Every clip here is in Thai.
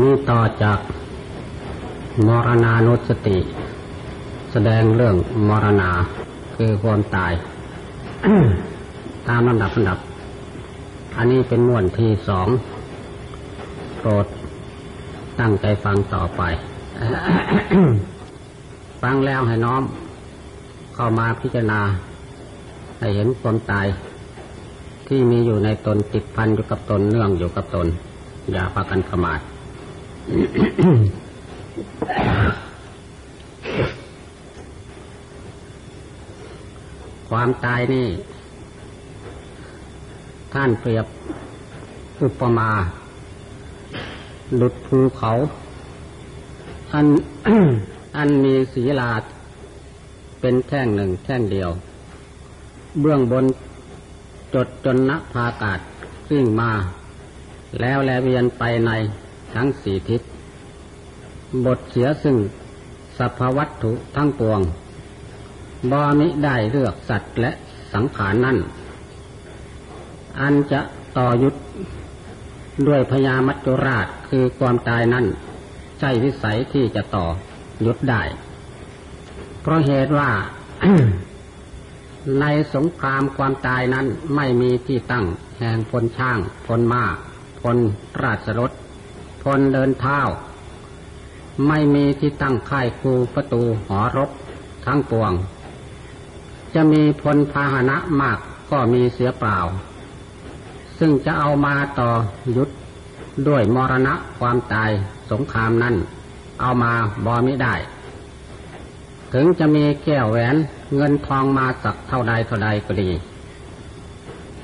นี่ต่อจากมรณานุสติ แสดงเรื่องมรณาคือความตาย ตามลำดับลำดับ อันนี้เป็นม้วนที่สองโปรดตั้งใจฟังต่อไป ฟังแล้วให้น้อม เข้ามาพิจารณา ให้เห็นความตาย ที่มีอยู่ในตนติดพันอยู่กับตนเนื่องอยู่กับตน อย่าพากันขมาด ความตายนี่ ท่านเปรียบอุปมา หลุดภูเขา อันอันมีศีลาเป็นแท่งหนึ่งแท่งเดียว เบื้องบนจดจนนักพากาศขึ้นมา แล้วแลเวียนไปใน ทั้งสี่ทิศ บทเสียซึ่งสัพพวัตถุทั้งปวงบอมิได้เลือกสัตว์และสังขารนั่น อันจะต่อยุดด้วยพญามัจจุราชคือความตายนั่น ใช่วิสัยที่จะต่อยุดได้ เพราะเหตุว่า ในสงครามความตายนั้นไม่มีที่ตั้งแห่งพลช่างพลมา้าพลราชรถ พลเดินเท้า ไม่มีที่ตั้งค่ายคูประตูหอรบทั้งปวง จะมีพลพาหนะมากก็มีเสียเปล่า ซึ่งจะเอามาต่อยุดด้วยมรณะความตายสงครามนั้น เอามาบอมิได้ ถึงจะมีแก้วแหวนเงินทองมาสักเท่าใดเท่าใดก็ดี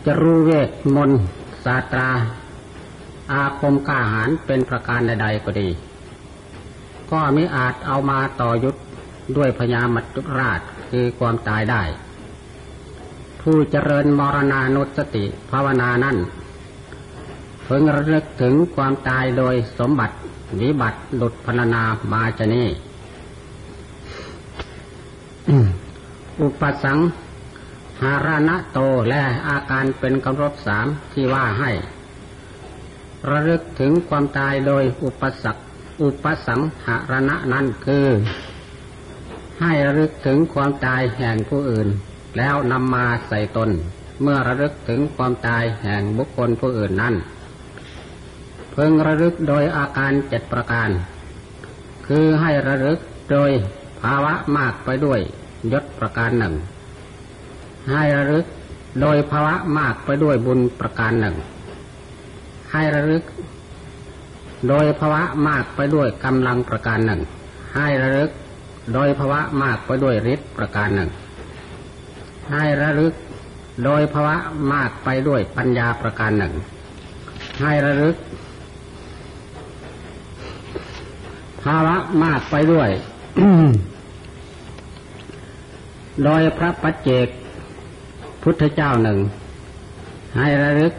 จะรู้เวทมนต์ศาสตรา อาคมกาหารเป็นประการใดๆก็ดี ก็มิอาจเอามาต่อยุดด้วยพญามัจจุราชคือความตายได้ ผู้เจริญมรณานุสติภาวนานั้นเพิ่งระลึกถึงความตายโดยสมบัติวิบัติหลุดพรรณนามาจะนี่อุปสังหารณะโตและอาการเป็นกำรบสามที่ว่าให้ ระลึกถึงความตายโดยอุปสักอุปสังหารณะนั้นคือ ให้ระลึกถึงความตายแห่งผู้อื่น แล้วนำมาใส่ตน เมื่อระลึกถึงความตายแห่งบุคคลผู้อื่นนั้นเพิ่งระลึกโดยอาการเจ็ดประการ คือให้ระลึกโดยภาวะมากไปด้วยยศประการหนึ่ง ให้ระลึกโดยภาวะมากไปด้วยบุญประการหนึ่ง ให้ระลึก โดยภาวะมากไปด้วยกำลังประการหนึ่ง ให้ระลึก โดยภาวะมากไปด้วยฤทธิ์ประการหนึ่ง ให้ระลึก โดยภาวะมากไปด้วยปัญญาประการหนึ่ง ให้ระลึก ภาวะมากไปด้วยโดยพระปัจเจกพุทธเจ้าหนึ่ง ให้ระลึก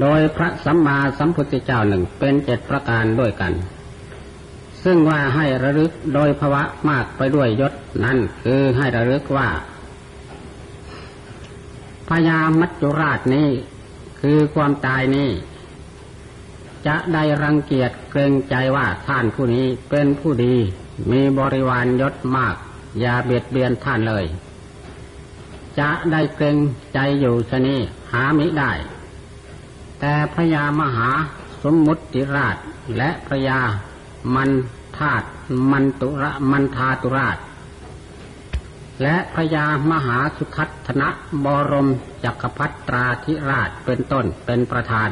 โดยพระสัมมาสัมพุทธเจ้าหนึ่งเป็นเจ็ดประการด้วยกัน ซึ่งว่าให้ระลึกโดยภาวะมากไปด้วยยศนั่นคือให้ระลึกว่าพญามัจจุราชนี้คือความตายนี้ จะได้รังเกียจเกรงใจว่าท่านผู้นี้เป็นผู้ดี มีบริวารยศมาก อย่าเบียดเบียนท่านเลย จะได้เกรงใจอยู่ชนี้หามิได้ แต่พญามหาสมมุติราชและพญามันธาตุมันตุระมันทาตุราช และพญามหาสุทัศนะบรมจักรพรรตราธิราชเป็นต้นเป็นประธาน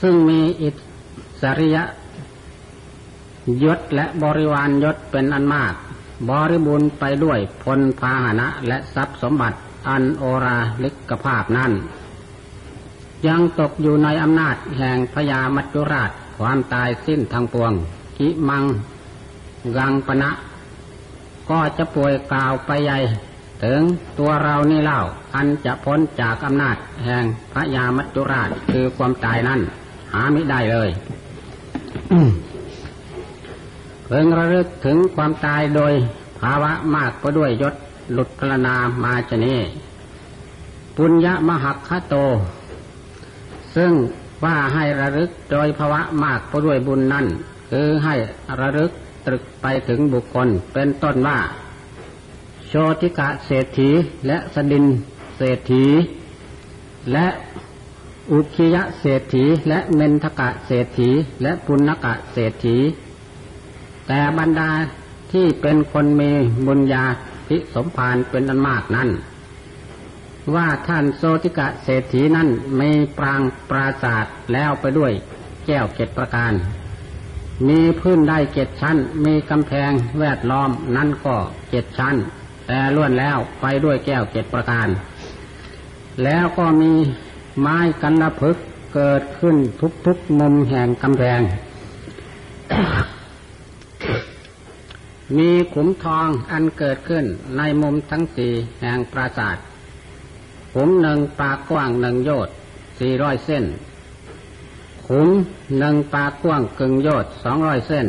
ซึ่งมีอิสริยยศและบริวารยศเป็นอันมาก บริบูรณ์ไปด้วยพลพาหนะและทรัพย์สมบัติ อันโอราลิกภาพนั้น ยังตกอยู่ในอำนาจแห่งพญามัจจุราชความตายสิ้นทางปวง กิมังกังปณะ ก็จะป่วยกล่าวไปใหญ่ถึงตัวเรานี่เล่าอันจะพ้นจากอำนาจแห่งพระยามัจจุราชคือความตายนั้น หาไม่ได้เลยเพิ่งระลึกถึงความตายโดยภาวะมากก็ด้วยยศ หลุดพรนามาชนีปุญญมหักคโต ซึ่งว่าให้ระลึกโดยภาวะมากไปด้วยบุญนั่น คือให้ระลึกตรึกไปถึงบุคคลเป็นต้นว่า โชติกะเศรษฐีและสดินเศรษฐี และอุคิยะเศรษฐีและเมนทกะเศรษฐีและปุณกะเศรษฐี แต่บรรดาที่เป็นคนมีบุญญา ภิสมภารเป็นอันมากนั้น ว่าท่านโซติกะเศรษฐีนั้นมีปรางปราศาสตร์แล้วไปด้วยแก้วเกตประการ มีพื้นได้เจ็ดชั้น มีกำแพงแวดล้อมนั่นก็เจ็ดชั้น แต่ล้วนแล้วไปด้วยแก้วเจ็ดประการ แล้วก็มีไม้กันละพึกเกิดขึ้นทุกๆมุมแห่งกำแพง มีขุมทองอันเกิดขึ้นในมุมทั้งสี่แห่งปราสาทขุมหนึ่งปากกว้างหนึ่งโยชน์สี่ร้อยเส้น ขุมหนึ่งปากกว้างกึ่งโยชน์สองร้อยเส้น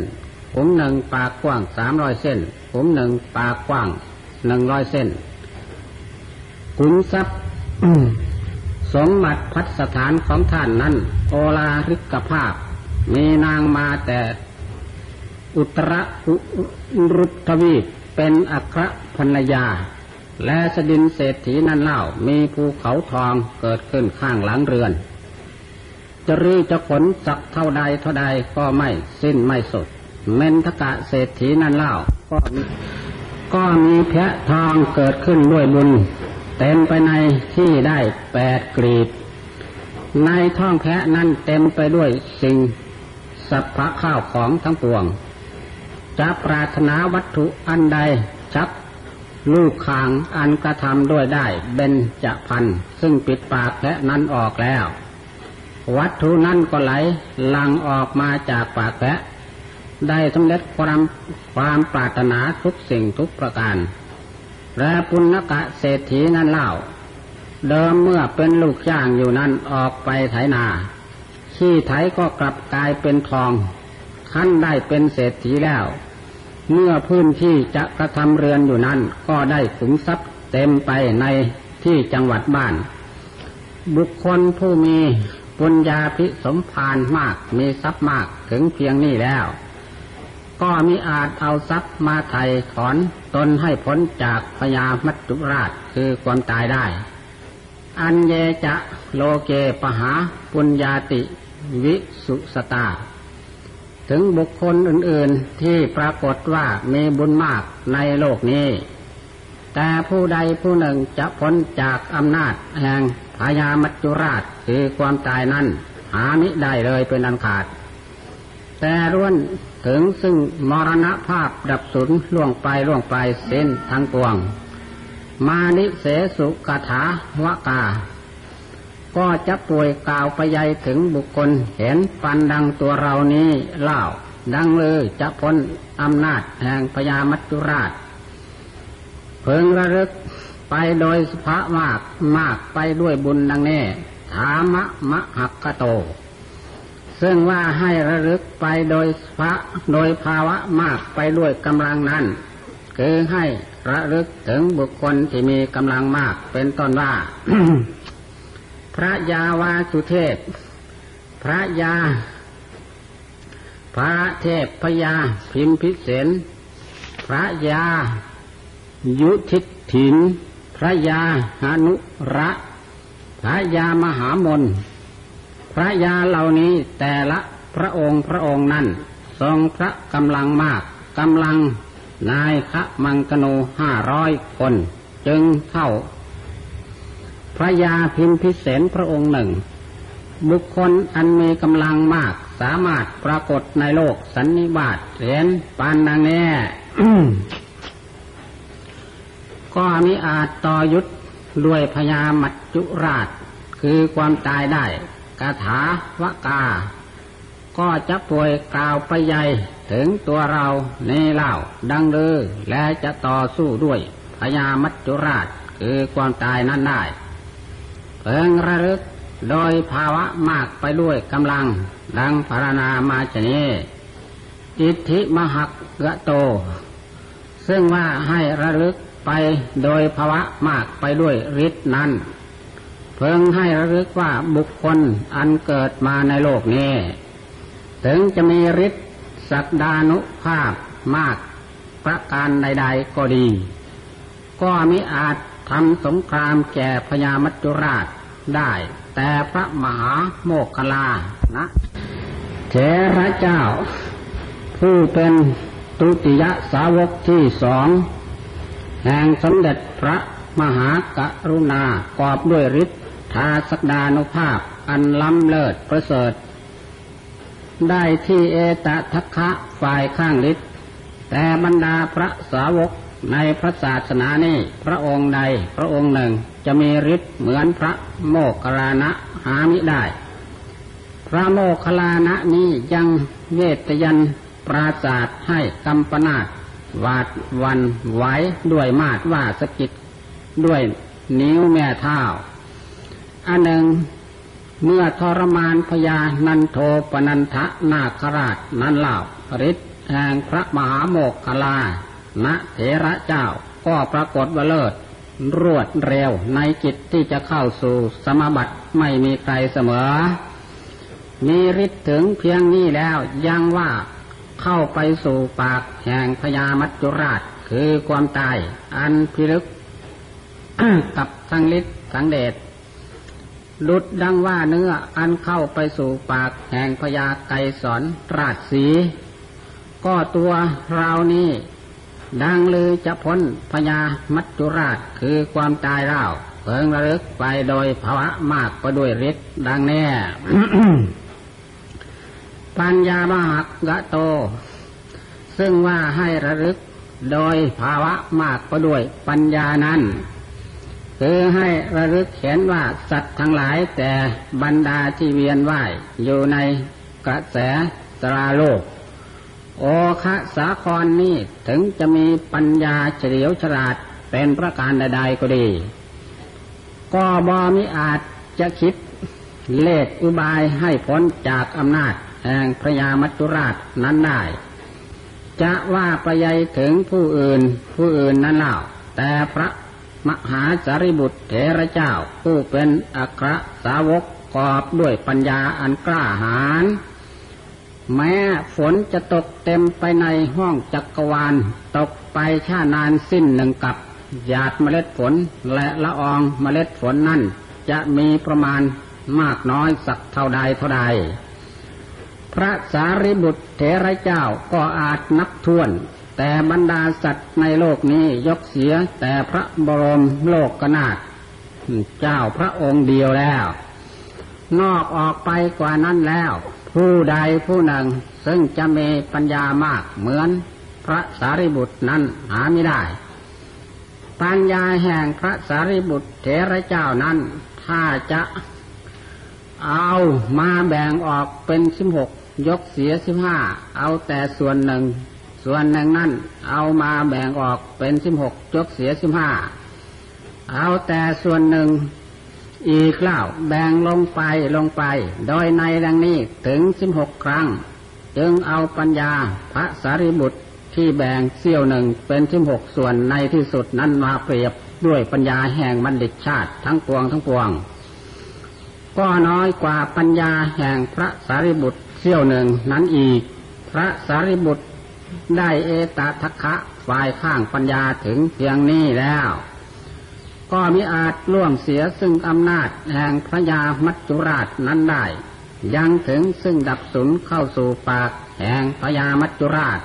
ขุมหนึ่งปากกว้างสามร้อยเส้น ขุมหนึ่งปากกว้างหนึ่งร้อยเส้น ขุมทรัพย์สมบัติพัฒสถานของท่านนั้น โอลาริกภาพ มีนางมาแต่ อุตรรุทวีปเป็นอัครพนยา และสดินเศรษฐีนั่นเล่ามีภูเขาทองเกิดขึ้นข้างหลังเรือน จะรีจะขนสักเท่าใดเท่าใดก็ไม่สิ้นไม่สุด เมนทกะเศรษฐีนั่นเล่าก็ก็มีแพะทองเกิดขึ้นด้วยบุญ เต็มไปในที่ได้แปดกรีด ในท้องแพะนั้นเต็มไปด้วยสิ่งสัพพะข้าวของทั้งปวง จะปรารถนาวัตถุอันใดชักลูกคางอันกระทำด้วยได้เบนจะพันซึ่งปิดปากแพะนั้นออกแล้ว วัตถุนั้นก็ไหลลังออกมาจากปากแพะได้สำเร็จความความปรารถนาทุกสิ่งทุกประการ และปุณกะเศรษฐีนั้นเล่า เดิมเมื่อเป็นลูกจ้างอยู่นั้นออกไปไถนา ขี้ไถก็กลับกลายเป็นทองขั้นได้เป็นเศรษฐีแล้ว เมื่อพื้นที่จะกระทำเรือนอยู่นั้น ก็ได้ขุมทรัพย์เต็มไปในที่จังหวัดบ้าน บุคคลผู้มีปุญญาภิสมภารมากมีทรัพย์มากถึงเพียงนี้แล้ว ก็มีอาจเอาทรัพย์มาไถ่ถอนตนให้พ้นจากพยามัจจุราชคือความตายได้ อันเยจะโลเกปหาปุญญาติวิสุสตา ถึงบุคคลอื่นๆที่ปรากฏว่ามีบุญมากในโลกนี้ แต่ผู้ใดผู้หนึ่งจะพ้นจากอำนาจแห่งพญามัจจุราชคือความตายนั้น หามิได้เลยเป็นอันขาด แต่ร่วนถึงซึ่งมรณภาพดับสูญล่วงไปล่วงไปเส้นทั้งปวง มานิเสสุกถาวกา ก็จะป่วยกล่าวไปยัยถึงบุคคลเห็นปันดังตัวเรานี้เล่า ดังเลยจะพ้นอำนาจแห่งพญามัจจุราช เพิงระลึกไปโดยสภามากมากไปด้วยบุญดังนี้ถามะมะหักกะโต ซึ่งว่าให้ระลึกไปโดยพระโดยภาวะมากไปด้วยกำลังนั้น คือให้ระลึกถึงบุคคลที่มีกำลังมากเป็นต้นว่า พระยาวาสุเทพ พระยา พระเทพพยาพิมพิเศษพระยา ยุทิถิน พระยาหานุระ พระยามหามน พระยาเหล่านี้แต่ละพระองค์พระองค์นั้นทรงพระกำลังมากกำลังนายพระมังกโนห้าร้อยคน จึงเท่า พระยาพิมพิเศษพระองค์หนึ่ง บุคคลอันมีกำลังมาก สามารถปรากฏในโลกสันนิบาตเห็นปานนางแน่ก็มีอาจต่อยุดด้วยพญามัจจุราช คือความตายได้กาถาวกา ก็จะป่วยกล่าวไปใหญ่ถึงตัวเราในเล่าดังเลือและจะต่อสู้ด้วยพญามัจจุราช คือความตายนั้นได้ เพิงระลึกโดยภาวะมากไปด้วยกำลัง ดังพารณามาชนีจิตทิมหักกะโต ซึ่งว่าให้ระลึกไปโดยภาวะมากไปด้วยฤทธินั้น เพิ่งให้ระลึกว่าบุคคลอันเกิดมาในโลกนี้ ถึงจะมีฤทธิ์สักดานุภาพมากประการใด ๆก็ดี ก็มิอาจทำสงครามแก่พญามัจจุราช ได้ แต่พระมหาโมคคลานะเถระเจ้า ผู้เป็นตุติยสาวกที่สองแห่งสมเด็จพระมหากรุณากอบด้วยฤทธิ์ทาสกดานุภาพอันล้ำเลิศประเสริฐ ได้ที่เอตทัคคะฝ่ายข้างฤทธิ์แต่บรรดาพระสาวก ในพระศาสนานี้พระองค์ใดพระองค์หนึ่งจะมีฤทธิ์เหมือนพระโมคคัลลานะหามิได้ พระโมคคัลลานะนี้ยังเวทยันปราศาสให้กัมปนาตวาดวันไหวด้วยมาดว่าสกิดด้วยนิ้วแม่เท้าอันหนึ่งเมื่อทรมานพญานันโทปนันทะนาคราชนั้นเล่าฤทธิ์แห่งพระมหาโมกขลา ณเถระเจ้า ก็ปรากฏว่าเลิศ รวดเร็วในจิตที่จะเข้าสู่สมบัติไม่มีใครเสมอ มีฤทธิ์ถึงเพียงนี้แล้วยังว่าเข้าไปสู่ปากแห่งพญามัจจุราชคือความตายอันพิลึกกับทั้งฤทธิ์ทั้งเดชดุดดังว่าเนื้ออันเข้าไปสู่ปากแห่งพญาไกสอนราชสี ก็ตัวเรานี้ ดังลือจะพ้นพญามัจจุราชคือความตายเล่าเพิงระลึกไปโดยภาวะมากก็ด้วยฤทธิ์ดังแน่ปัญญามหักกะโต ซึ่งว่าให้ระลึกโดยภาวะมากก็ด้วยปัญญานั้นคือให้ระลึกเห็นว่าสัตว์ทั้งหลายแต่บรรดาที่เวียนว่ายอยู่ในกระแสตราโลก โอคะสาครนี้ถึงจะมีปัญญาเฉลียวฉลาดเป็นประการใดๆก็ดี ก็บอมิอาจจะคิดเลขอุบายให้พ้นจากอำนาจแห่งพระยามัจจุราชนั้นได้ จะว่าประยัยถึงผู้อื่นผู้อื่นนั้นเล่าแต่พระมหาสารีบุตรเถระเจ้าผู้เป็นอัครสาวกกอบด้วยปัญญาอันกล้าหาญ แม้ฝนจะตกเต็มไปในห้องจักรวาล ตกไปชานานสิ้นหนึ่งกับหยาดเมล็ดฝนและละอองเมล็ดฝนนั่น จะมีประมาณมากน้อยสักเท่าใดเท่าใด พระสารีบุตรเถระเจ้าก็อาจนับทวน แต่บรรดาสัตว์ในโลกนี้ยกเสียแต่พระบรมโลกกนาถเจ้าพระองค์เดียวแล้ว นอกออกไปกว่านั้นแล้ว ผู้ใดผู้หนึ่งซึ่งจะมีปัญญามากเหมือนพระสารีบุตรนั้นหาไม่ได้ ปัญญาแห่งพระสารีบุตรเถระเจ้านั้น ถ้าจะเอามาแบ่งออกเป็นสิบหกยกเสียสิบห้าเอาแต่ส่วนหนึ่ง ส่วนหนึ่งนั่นเอามาแบ่งออกเป็นสิบหกยกเสียสิบห้าเอาแต่ส่วนหนึ่ง อีกเล่าแบ่งลงไปลงไป โดยในดังนี้ถึงสิบหกครั้ง จึงเอาปัญญาพระสารีบุตรที่แบ่งเสี้ยวหนึ่งเป็นสิบหกส่วนในที่สุดนั้นมาเปรียบด้วยปัญญาแห่งบัณฑิตชาติทั้งปวงทั้งปวง ก็น้อยกว่าปัญญาแห่งพระสารีบุตรเสี้ยวหนึ่งนั้นอีก พระสารีบุตรได้เอตทัคคะฝ่ายข้างปัญญาถึงเพียงนี้แล้ว ก็มิอาจล่วงเสียซึ่งอำนาจแห่งพระยามัจจุราชนั้นได้ ยังถึงซึ่งดับสุนเข้าสู่ปากแห่งพญามัจจุราช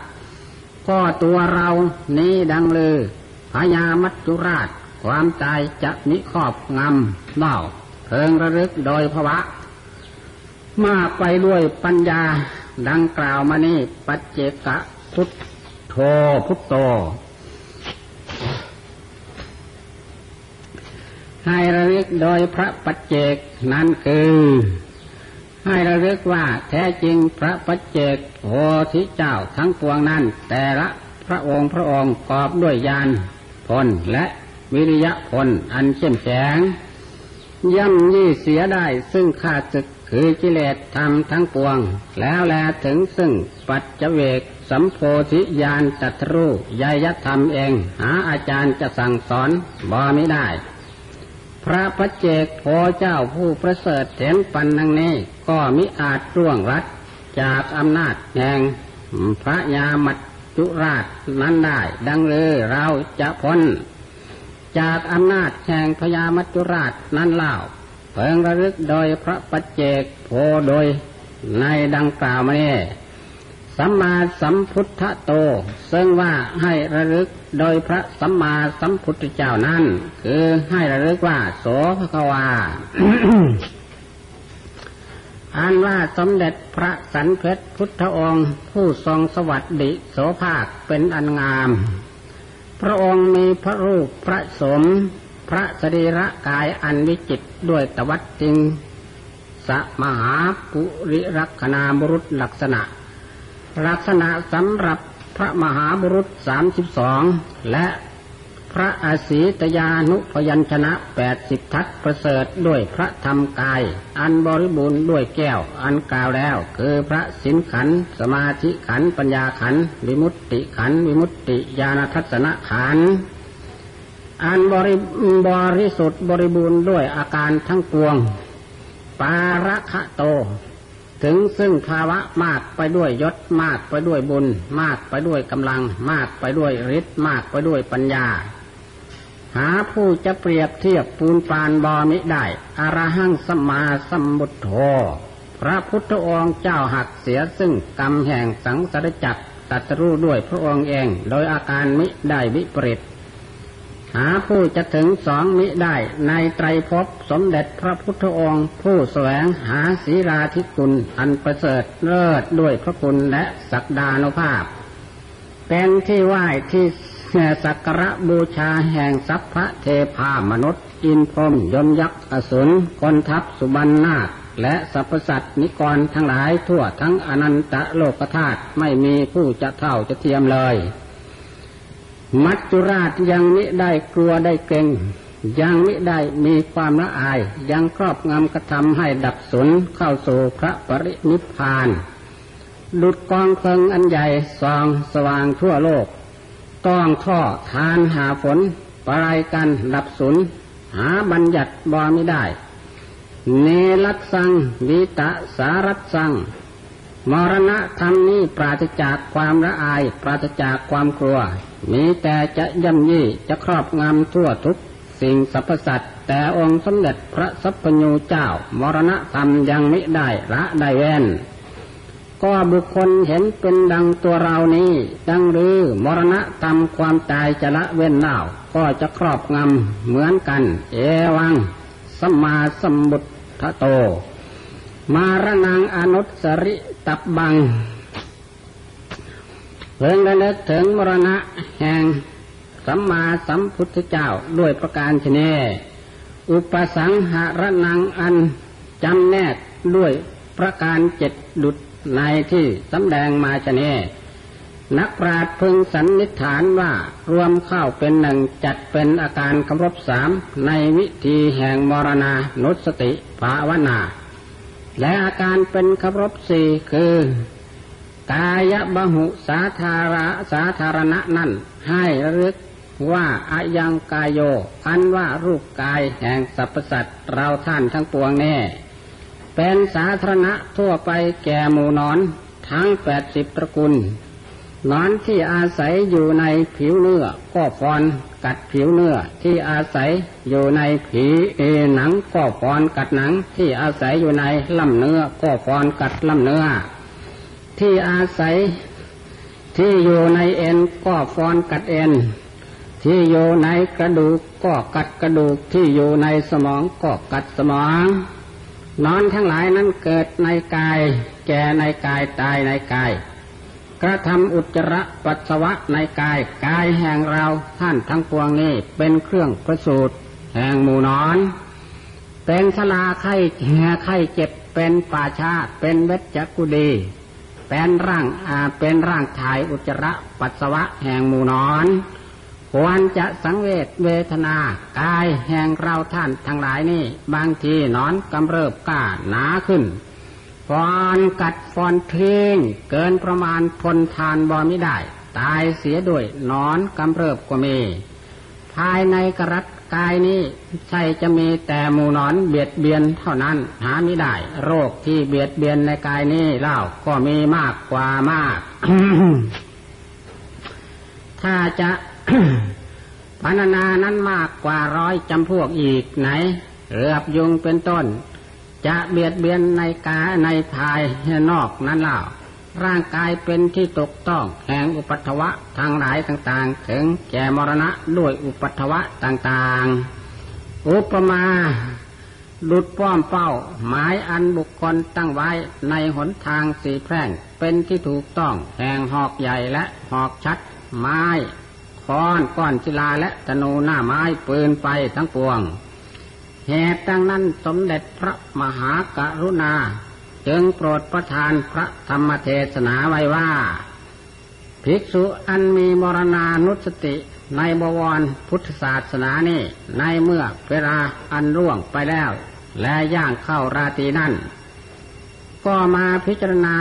ก็ตัวเรานี้ดังลือพญามัจจุราช ความตายจะมิครอบงำเล่าเพิงระลึกโดยภวะ มาไปด้วยปัญญาดังกล่าวมานี้ปัจเจกะพุทโธพุทโต ให้ระลึกโดยพระปัจเจกนั้นคือ ให้ระลึกว่าแท้จริงพระปัจเจกโหทิเจ้าทั้งปวงนั้น แต่ละพระองค์พระองค์กอบด้วยยานพลและวิริยะพลอันเข้มแข็งย่ำยี่เสียได้ซึ่งข้าศึกคือกิเลสธรรมทั้งปวง แล้วแลถึงซึ่งปัจเจเวกสัมโพธิญาณตัตรูยยธรรมเอง หาอาจารย์จะสั่งสอนบ่ไมิได้ พระพระเจกพอเจ้าผู้ประเสริฐเห็นปันนังนี้ ก็มิอาจร่วงรัดจากอำนาจแห่งพระยามัจจุราชนั้นได้ ดังเลยเราจะพ้น จากอำนาจแห่งพญามัจจุราชนั้นเล่าเพิงระลึกโดยพระปัจเจกโพโดยในดังกล่าวมาเนี่ย สัมมาสัมพุทธโต ซึ่งว่าให้ระลึกโดยพระสัมมาสัมพุทธเจ้านั้น คือให้ระลึกว่า โสภควาอันว่าสมเด็จพระสันเพชรพุทธองค์ ผู้ทรงสวัสดิโสภาคเป็นอันงาม พระองค์มีพระรูปพระสม พระสรีระกายอันวิจิตด้วยตวัดจริง สมหาปุริรักนาบรุษลักษณะ ลักษณะสำหรับพระมหาบุรุษสามสิบสองและพระอาศีตยานุพยัญชนะแปดสิบทัศประเสริฐด้วยพระธรรมกาย อันบริบูรณ์ด้วยแก้ว อันกล่าวแล้ว คือพระสินขัน สมาธิขัน ปัญญาขัน วิมุตติขัน วิมุตติญาณทัศนขัน อันบริบริสุทธิ์บริบูรณ์ด้วยอาการทั้งปวง ปาระคะโต ถึงซึ่งภาวะมากไปด้วยยศมากไปด้วยบุญ มากไปด้วยกำลัง มากไปด้วยฤทธิ์มากไปด้วยปัญญา หาผู้จะเปรียบเทียบปูนปานบอมิได้อรหังสมาสมบุตโธพระพุทธองค์เจ้าหักเสียซึ่งกรรมแห่งสังสารจักรตัดรู้ด้วยพระองค์เอง โดยอาการมิได้วิปริต หาผู้จะถึงสองมิได้ในไตรภพสมเด็จพระพุทธองค์ ผู้แสวงหาศีราธิคุณอันประเสริฐเลิศด้วยพระคุณและศักดานุภาพ เป็นที่ไหว้ที่สักการะบูชาแห่งสัพพะเทพามนุษย์อินพรมยมยักษ์อสุรคนทัพสุบรรณาคและสรรพสัตว์นิกรทั้งหลายทั่วทั้งอนันตโลกธาตุไม่มีผู้จะเท่าจะเทียมเลย มัจจุราชยังมิได้กลัวได้เกรงยังมิได้มีความละอาย ยังครอบงำกระทำให้ดับสนเข้าสู่พระปรินิพพานดุดกองเพลิงอันใหญ่สองสว่างทั่วโลกต้องท่อทานหาฝนปลายกันดับสนหาบัญญัติบอไม่ได้ เนรัตสังวิตะสารัตสัง มรณะธรรมนี้ปราศจากความละอาย ปราศจากความกลัว มีแต่จะย่ำยี่จะครอบงำทั่วทุกสิ่งสรรพสัตว์แต่องค์สมเด็จพระสัพพญูเจ้ามรณะธรรมยังไม่ได้ละได้แวนก็บุคคลเห็นเป็นดังตัวเรานี้ดังหรือมรณะตามความตายจะละเว้นเล่าก็จะครอบงำเหมือนกัน เอวังสมาสมบุตทโต มารนังอนุสริ ตับบังเพิ่งระลึกถึงมรณะแห่งสัมมาสัมพุทธเจ้าด้วยประการชนีอุปสังหารนังอันจำแนกด้วยประการเจ็ดดุจในที่สำแดงมาชนีนักปราชญ์พึงสันนิษฐานว่ารวมเข้าเป็นหนึ่งจัดเป็นอาการคำรบสามในวิธีแห่งมรณานุสติภาวนา และอาการเป็นครบสี่คือกายบหุสาธาระสาธารณะนั่นให้ระลึกว่าอายังกายโย อันว่ารูปกายแห่งสรรพสัตว์เราท่านทั้งปวงแน่ เป็นสาธารณะทั่วไปแก่หมู่นอน ทั้งแปดสิบตระกูล นอนที่อาศัยอยู่ในผิวเนื้อ ก็ฟอนกัดผิวเนื้อ ที่อาศัยอยู่ในผีเอหนังก็ฟอนกัดหนัง ที่อาศัยอยู่ในลำเนื้อ ก็ฟอนกัดลำเนื้อ ที่อาศัยที่อยู่ในเอ็นก็ฟอนกัดเอ็น ที่อยู่ในกระดูกก็กัดกระดูก ที่อยู่ในสมองก็กัดสมอง นอนทั้งหลายนั้นเกิดในกาย แก่ในกายตายในกาย กระทำอุจจาระปัสสาวะในกายกายแห่งเราท่านทั้งปวงนี้เป็นเครื่องประสูตรแห่งหมู่นอน เป็นสลาไข่แห่ไข่เจ็บเป็นป่าชาเป็นเวชจักุดีเป็นร่างอาเป็นร่างถ่ายอุจจาระปัสสาวะแห่งหมู่นอนควรจะสังเวชเวทนากายแห่งเราท่านทั้งหลายนี่บางทีนอนกำเริบก้าหนาขึ้น อนกัดฟอนเทงเกินประมาณทนทานบอไม่ได้ ตายเสียด้วยนอนกำเริบก็มี ภายในกรัดกายนี้ใช่จะมีแต่หมูนอนเบียดเบียนเท่านั้นหาไม่ได้ โรคที่เบียดเบียนในกายนี้เล่าก็มีมากกว่ามาก ถ้าจะพันนานั้นมากกว่าร้อยจำพวกอีกไหนเรือบยุงเป็นต้น จะเบียดเบียนในกายในภายนอกนั้นเล่าร่างกายเป็นที่ตกต้องแห่งอุปัตวะทางหลายต่างๆ ถึงแก่มรณะด้วยอุปัตวะต่างๆ อุปมาดุดป้อมเป้า หมายอันบุคคลตั้งไว้ในหนทางสีแพร่งเป็นที่ถูกต้องแห่งหอกใหญ่และหอกชัด ไม้ค้อนก้อนศิลาและธนูหน้าไม้ปืนไปทั้งปวง เหตุดังนั้นสมเด็จพระมหากรุณา จึงโปรดประทานพระธรรมเทศนาไว้ว่า ภิกษุอันมีมรณานุสติในบวรพุทธศาสนานี้ในเมื่อเวลาอันร่วงไปแล้ว และย่างเข้าราตรีนั่น ก็มาพิจารณา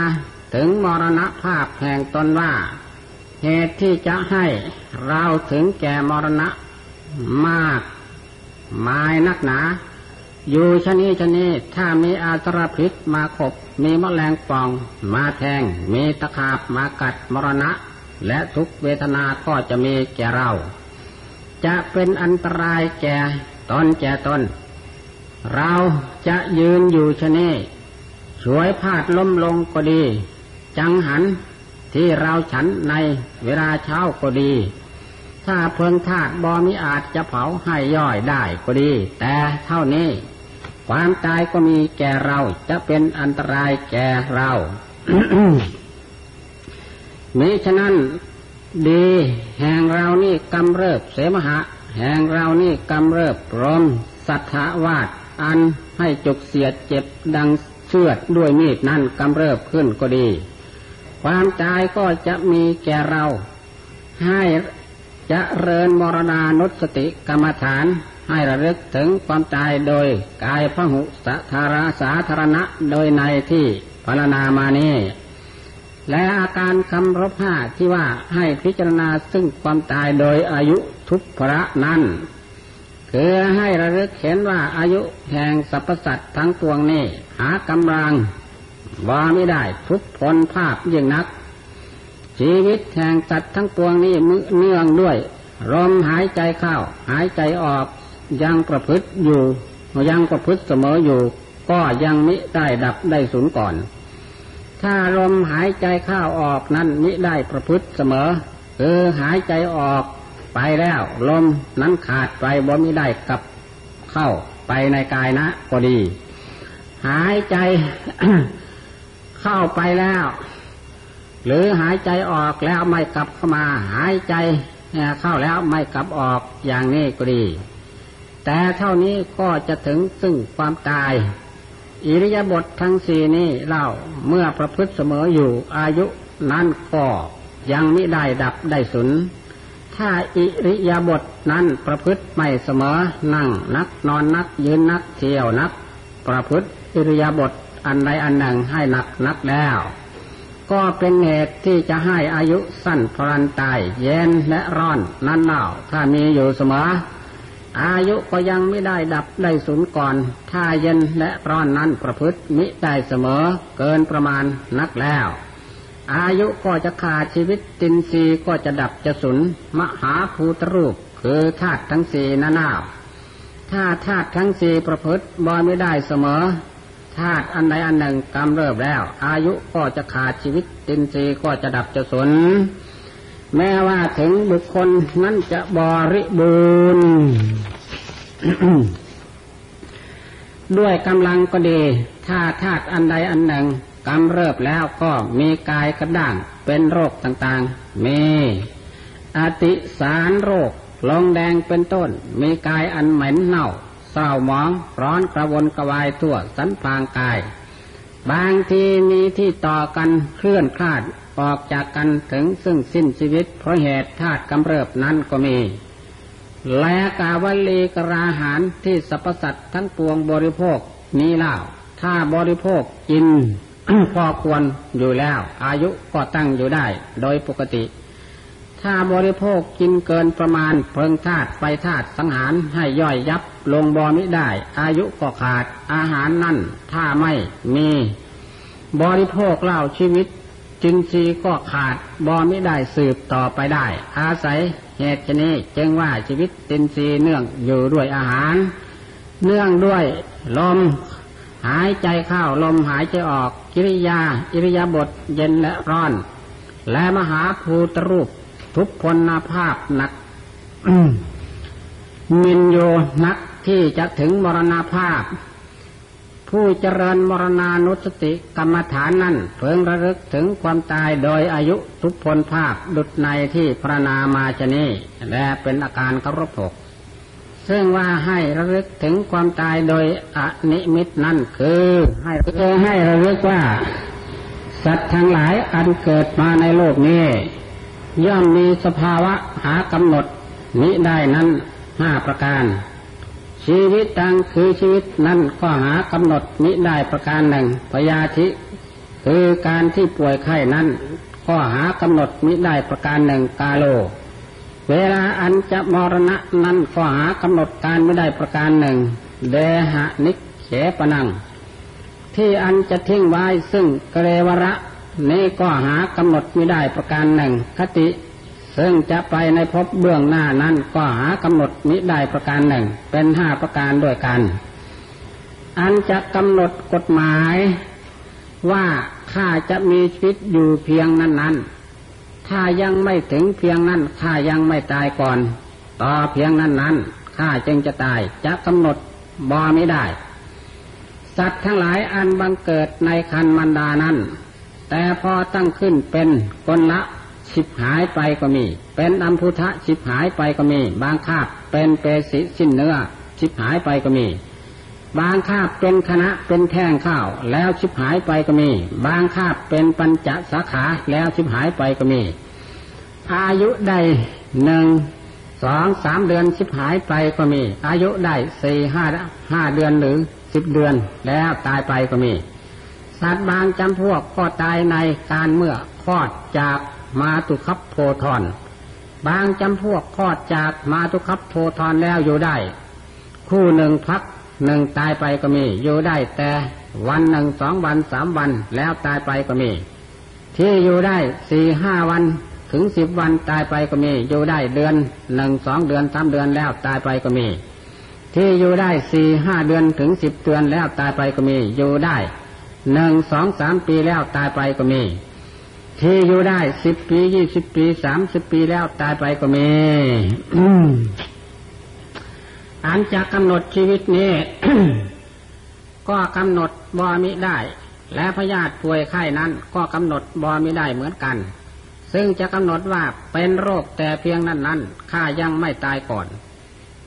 ถึงมรณภาพแห่งตนว่า เหตุที่จะให้เราถึงแก่มรณะมาก มายนักหนา อยู่ชนี้ชนี้ถ้ามีอาสรพิษมาขบ มีมแมลงป่อง มาแทง มีตะขาบมากัดมรณะ และทุกเวทนาก็จะมีแก่เรา จะเป็นอันตรายแก่ตนแก่ตน เราจะยืนอยู่ชนี้สวยพาดล้มลงก็ดี จังหันที่เราฉันในเวลาเช้าก็ดี ถ้าเพิงธาตุบอมิอาจจะเผาให้ย่อยได้ก็ดี แต่เท่านี้ ความตายก็มีแก่เราจะเป็นอันตรายแก่เรามิฉะนั้นดีแห่งเรานี่กำเริบเสมหะ แห่งเรานี่กำเริบรมสัทธวาดอันให้จุกเสียดเจ็บดังเชือดด้วยมีดนั่นกำเริบขึ้นก็ดี ความตายก็จะมีแก่เรา ให้ จะเริญมรณานุสติกรรมฐานให้ระลึกถึงความตายโดยกายพหุสธาราสาธารณะโดยในที่พรณนามานี้และอาการคำรบห้าที่ว่าให้พิจารณาซึ่งความตายโดยอายุทุพระนั้นคือให้ระลึกเห็นว่าอายุแห่งสรรพสัตว์ทั้งปวงนี้ หากำลังว่าไม่ได้ทุกผลภาพยิ่งนัก ชีวิตแห่งสัตว์ทั้งปวงนี้เนื่องด้วยลมหายใจเข้าหายใจออกยังประพฤติอยู่ยังประพฤติเสมออยู่ ก็ยังมิได้ดับได้สูญก่อน ถ้าลมหายใจเข้าออกนั้นมิได้ประพฤติเสมอคือหายใจออกไปแล้ว ลมนั้นขาดไปบ่มิได้กลับเข้าไปในกายนะก็ดี หายใจเข้าไปแล้ว หรือหายใจออกแล้วไม่กลับเข้ามาหายใจเข้าแล้วไม่กลับออกอย่างนี้ก็ดี แต่เท่านี้ก็จะถึงซึ่งความตาย อิริยาบถททั้งสี่นี้เล่าเมื่อประพฤติเสมออยู่อายุนั้นก็ยังไมิได้ดับได้สุน ถ้าอิริยาบถนั้นประพฤติไม่เสมอนั่งนักนอนนักยืนนักเที่ยวนัก ประพฤติอิริยาบถอันใดอันหนึ่งให้หนักนักแล้ว ก็เป็นเหตุที่จะให้อายุสั้นพรันตายเย็นและร้อนนั่นเล่าถ้ามีอยู่เสมอ อายุก็ยังไม่ได้ดับได้สูญก่อน ถ้าเย็นและร้อนนั้นประพฤติมิได้เสมอเกินประมาณนักแล้ว อายุก็จะขาดชีวิตตินรีก็จะดับจะสุนมหาภูตรูปคือธาตุทั้งสี่นั่นเล่าถ้าธาตุทั้งสี่ประพฤติบ่ไม่ได้เสมอ ธาตุอันใดอันหนึ่งกำเริบแล้ว อายุก็จะขาดชีวิตตินทรีก็จะดับจะสน แม้ว่าถึงบุคคลนั้นจะบริบูรณ์ด้วยกำลังก็ดีถ้าธาตุอันใดอันหนึ่งกำเริบแล้วก็มีกายกระด้างเป็นโรคต่างๆ มีอติสารโรคลงแดงเป็นต้น มีกายอันเหม็นเน่า เศร้าหมอง ร้อนกระวนกระวายทั่วสันพางกาย บางทีมีที่ต่อกันเคลื่อนคลาดออกจากกันถึงซึ่งสิ้นชีวิต เพราะเหตุธาตุกำเริบนั้นก็มี และกาวลีกราหารที่สรรพสัตว์ทั้งปวงบริโภคนี้เล่าถ้าบริโภคกินพอควรอยู่แล้ว อายุก็ตั้งอยู่ได้ โดยปกติ ถ้าบริโภคกินเกินประมาณเพิงธาตุไปธาตุสังหารให้ย่อยยับลงบอมิได้ อายุก็ขาดอาหารนั่น ถ้าไม่มี บริโภคเล่าชีวิต จินซีก็ขาดบอมิได้สืบต่อไปได้ อาศัยเหตุนี้จึงว่าชีวิตจินซีเนื่องอยู่ด้วยอาหาร เนื่องด้วยลมหายใจเข้าลมหายใจออกกิริยา อิริยาบถเย็นและร้อน และมหาภูตรูป ทุกพลภาพหนักมินโยนักที่จะถึงมรณภาพ ผู้เจริญมรณานุสติกรรมฐานนั้นเพิ่งระลึกถึงความตายโดยอายุทุกพลภาพดุดในที่พระนามาชนีและเป็นอาการเคารพหกซึ่งว่าให้ระลึกถึงความตายโดยอนิมิตนั่นคือให้คือให้ระลึกว่า สัตว์ทั้งหลายอันเกิดมาในโลกนี้ ย่อมมีสภาวะหากำหนดนิได้นั้นห้าประการ ชีวิตตังคือชีวิตนั้นก็หากำหนดนิได้ประการหนึ่งพยาธิคือการที่ป่วยไข้นั้น ก็หากำหนดมิได้ประการหนึ่งกาโล เวลาอันจะมรณะนั้นก็หากำหนดการไม่ได้ประการหนึ่งเดหะนิเขปนัง ที่อันจะทิ้งไว้ซึ่งเกเรวระ นี้ก็หากำหนดไม่ได้ประการหนึ่ง คติ ซึ่งจะไปในภพเบื้องหน้านั้นก็หากำหนดมิได้ประการหนึ่ง เป็นห้าประการด้วยกัน อันจะกำหนดกฎหมายว่าข้าจะมีชีวิตอยู่เพียงนั้นนั้นถ้ายังไม่ถึงเพียงนั้นข้ายังไม่ตายก่อน ต่อเพียงนั้นนั้นข้าจึงจะตายจะกำหนดบอไม่ได้ สัตว์ทั้งหลายอันบังเกิดในคันมันดานั้น แต่พอตั้งขึ้นเป็นคนละชิบหายไปก็มี เป็นอัมพุทะชิบหายไปก็มี บางคาบเป็นเปสิสิ้นเนื้อชิบหายไปก็มี บางคาบเป็นคณะเป็นแท่งข้าว แล้วชิบหายไปก็มี บางคาบเป็นปัญจสาขาแล้วชิบหายไปก็มี อายุได้หนึ่งสองสามเดือนชิบหายไปก็มี อายุได้สี่ห้าห้าเดือนหรือสิบเดือนแล้วตายไปก็มี สัตว์บางจำพวกก็ตายในการเมื่อคลอดจากมาตุคับโพธรบางจำพวกคลอดจากมาตุคับโพธรแล้วอยู่ได้ คู่หนึ่งพักหนึ่งตายไปก็มี อยู่ได้แต่วันหนึ่งสองวันสามวันแล้วตายไปก็มี ที่อยู่ได้สี่ห้าวันถึงสิบวันตายไปก็มี อยู่ได้เดือนหนึ่งสองเดือนสามเดือนแล้วตายไปก็มี ที่อยู่ได้สี่ห้าเดือนถึงสิบเดือนแล้วตายไปก็มี อยู่ได้ หนึ่งสองสามปีแล้วตายไปก็มี ที่อยู่ได้สิบปียี่สิบปีสามสิบปีแล้วตายไปก็มีอันจะกำหนดชีวิตนี้ ก็กำหนดบอมิได้ และพยาธิป่วยไข้นั้น ก็กำหนดบอมิได้เหมือนกัน ซึ่งจะกำหนดว่าเป็นโรคแต่เพียงนั้นนั้นข้ายังไม่ตายก่อน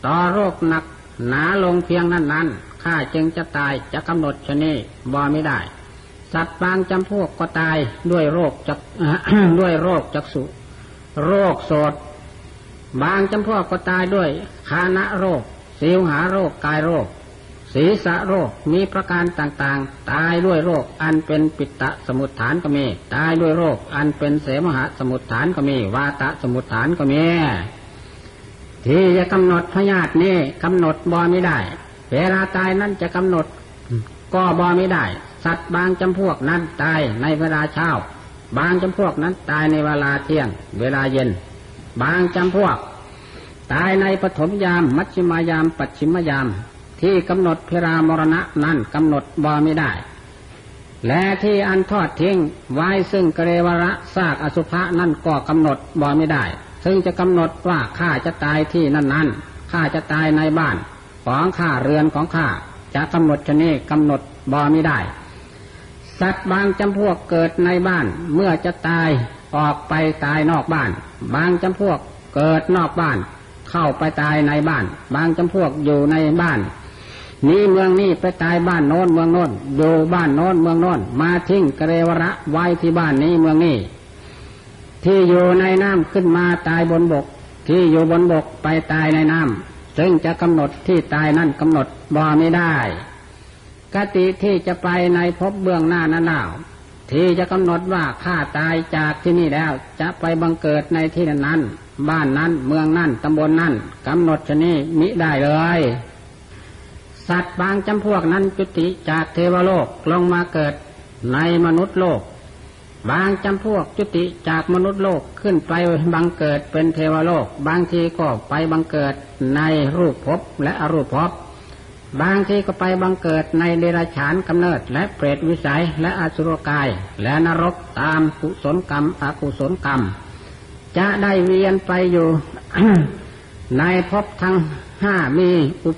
ต่อโรคหนักหนาลงเพียงนั้นนั้น ข้าจึงจะตายจะกำหนดชนีบอไม่ได้ สัตว์บางจำพวกก็ตายด้วยโรคจักด้วยโรคจักสุโรคโสดบางจำพวกก็ตายด้วยคานะโรค สิวหาโรคกายโรค ศีรษะโรคมีประการต่างๆ ตายด้วยโรคอันเป็นปิตะสมุทฐานก็มี ตายด้วยโรคอันเป็นเสมหะสมุทฐานก็มี วาตะสมุทฐานก็มีที่จะกำหนดพยาธินี้กำหนดบอไม่ได้ เวลาตายนั้นจะกำหนด ก็บอไม่ได้ สัตว์บางจำพวกนั้นตายในเวลาเช้า บางจำพวกนั้นตายในเวลาเที่ยง เวลาเย็น บางจำพวก ตายในปฐมยาม มัชฌิมายาม ปัจฉิมยาม ที่กำหนดพิรามรณะนั้นกำหนดบอไม่ได้ และที่อันทอดทิ้งไว้ซึ่งกเรวระซากอสุภะนั่นก็กำหนดบอไม่ได้ซึ่งจะกำหนดว่าข้าจะตายที่นั่นนั้นข้าจะตายในบ้าน ของข้าเรือนของข้าจะกำหนดชนีกำหนดบอไม่ได้ สัตว์บางจำพวกเกิดในบ้าน เมื่อจะตายออกไปตายนอกบ้าน บางจำพวกเกิดนอกบ้าน เข้าไปตายในบ้าน บางจำพวกอยู่ในบ้านนี้เมืองนี้ไปตายบ้านโน้นเมืองโน้นอยู่บ้านโน้นเมืองโน้นมาทิ้งกเรวระไว้ที่บ้านนี้เมืองนี้ ที่อยู่ในน้ำขึ้นมาตายบนบก ที่อยู่บนบกไปตายในน้ำ ซึ่งจะกำหนดที่ตายนั่นกำหนดบ่ไม่ได้กติที่จะไปในภพเบื้องหน้านั้นหนาวที่จะกำหนดว่าข้าตายจากที่นี่แล้ว จะไปบังเกิดในที่นั้น บ้านนั้นเมืองนั้นตำบลนนั้นกำหนดชนี้มิได้เลย สัตว์บางจำพวกนั้นจุติจากเทวโลกลงมาเกิดในมนุษย์โลก บางจำพวกจุติจากมนุษย์โลกขึ้นไปบังเกิดเป็นเทวโลก บางทีก็ไปบังเกิดในรูปภพและอรูปภพบางทีก็ไปบังเกิดในเดรัจฉานกำเนิดและเปรตวิสัยและอสุรกายและนรกตามกุศลกรรมอกุศลกรรม จะได้เวียนไปอยู่ ในภพทั้งห้ามีอุ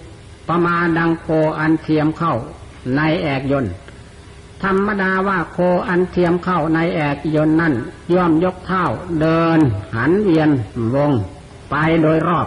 ปมาดังโคอันเทียมเข้าในแอกยนต์ ธรรมดาว่าโคอันเทียมเข้าในแอกยนต์นั่นย่อมยกเท้าเดิน หันเวียนวง ไปโดยรอบ